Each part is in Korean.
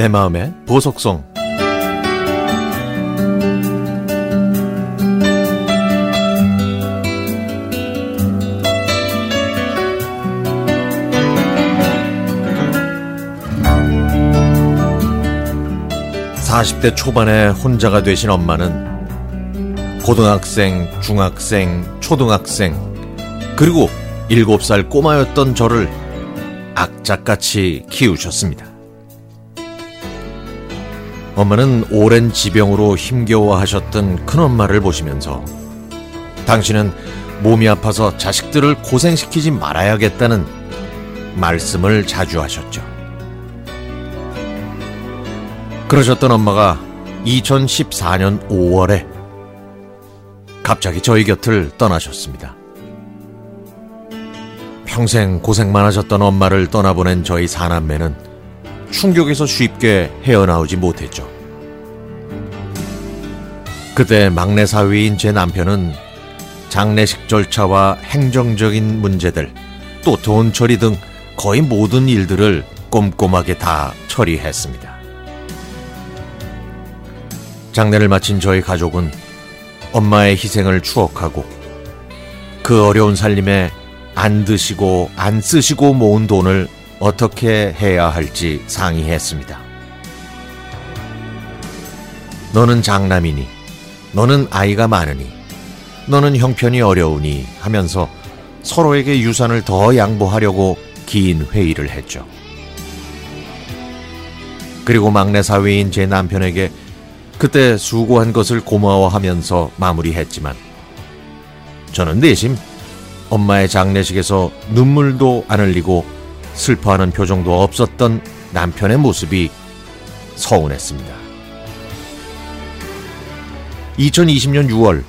내 마음의 보석성 40대 초반에 혼자가 되신 엄마는 고등학생, 중학생, 초등학생, 그리고 7살 꼬마였던 저를 악착같이 키우셨습니다. 엄마는 오랜 지병으로 힘겨워하셨던 큰엄마를 보시면서 당신은 몸이 아파서 자식들을 고생시키지 말아야겠다는 말씀을 자주 하셨죠. 그러셨던 엄마가 2014년 5월에 갑자기 저희 곁을 떠나셨습니다. 평생 고생만 하셨던 엄마를 떠나보낸 저희 사남매는 충격에서 쉽게 헤어나오지 못했죠. 그때 막내 사위인 제 남편은 장례식 절차와 행정적인 문제들, 또 돈 처리 등 거의 모든 일들을 꼼꼼하게 다 처리했습니다. 장례를 마친 저희 가족은 엄마의 희생을 추억하고 그 어려운 살림에 안 드시고 안 쓰시고 모은 돈을 어떻게 해야 할지 상의했습니다. 너는 장남이니, 너는 아이가 많으니, 너는 형편이 어려우니 하면서 서로에게 유산을 더 양보하려고 긴 회의를 했죠. 그리고 막내 사위인 제 남편에게 그때 수고한 것을 고마워하면서 마무리했지만 저는 내심 엄마의 장례식에서 눈물도 안 흘리고 슬퍼하는 표정도 없었던 남편의 모습이 서운했습니다. 2020년 6월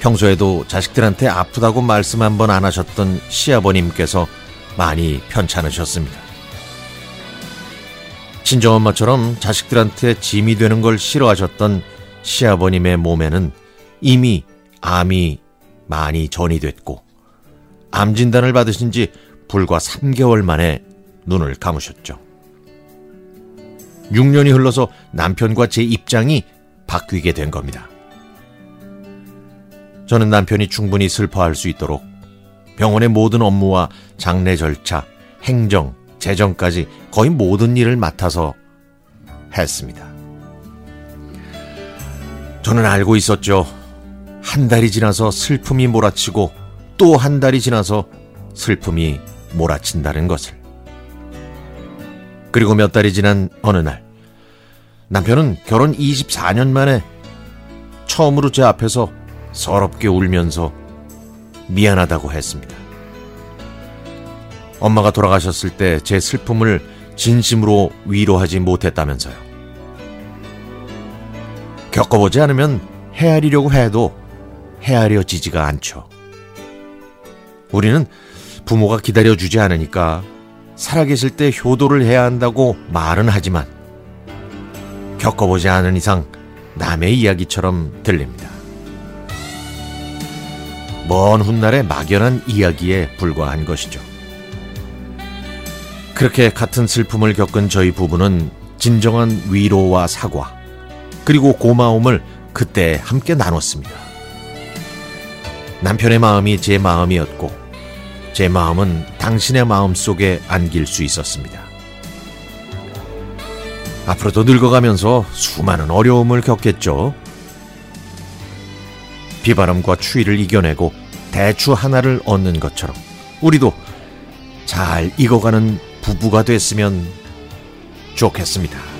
평소에도 자식들한테 아프다고 말씀 한 번 안 하셨던 시아버님께서 많이 편찮으셨습니다. 친정엄마처럼 자식들한테 짐이 되는 걸 싫어하셨던 시아버님의 몸에는 이미 암이 많이 전이됐고 암 진단을 받으신 지 불과 3개월 만에 눈을 감으셨죠. 6년이 흘러서 남편과 제 입장이 바뀌게 된 겁니다. 저는 남편이 충분히 슬퍼할 수 있도록 병원의 모든 업무와 장례 절차, 행정, 재정까지 거의 모든 일을 맡아서 했습니다. 저는 알고 있었죠. 한 달이 지나서 슬픔이 몰아치고 또 한 달이 지나서 슬픔이 몰아친다는 것을. 그리고 몇 달이 지난 어느 날, 남편은 결혼 24년 만에 처음으로 제 앞에서 서럽게 울면서 미안하다고 했습니다. 엄마가 돌아가셨을 때 제 슬픔을 진심으로 위로하지 못했다면서요. 겪어보지 않으면 헤아리려고 해도 헤아려지지가 않죠. 우리는 부모가 기다려주지 않으니까 살아계실 때 효도를 해야 한다고 말은 하지만 겪어보지 않은 이상 남의 이야기처럼 들립니다. 먼 훗날의 막연한 이야기에 불과한 것이죠. 그렇게 같은 슬픔을 겪은 저희 부부는 진정한 위로와 사과, 그리고 고마움을 그때 함께 나눴습니다. 남편의 마음이 제 마음이었고, 제 마음은 당신의 마음 속에 안길 수 있었습니다. 앞으로도 늙어가면서 수많은 어려움을 겪겠죠. 비바람과 추위를 이겨내고 대추 하나를 얻는 것처럼 우리도 잘 익어가는 부부가 됐으면 좋겠습니다.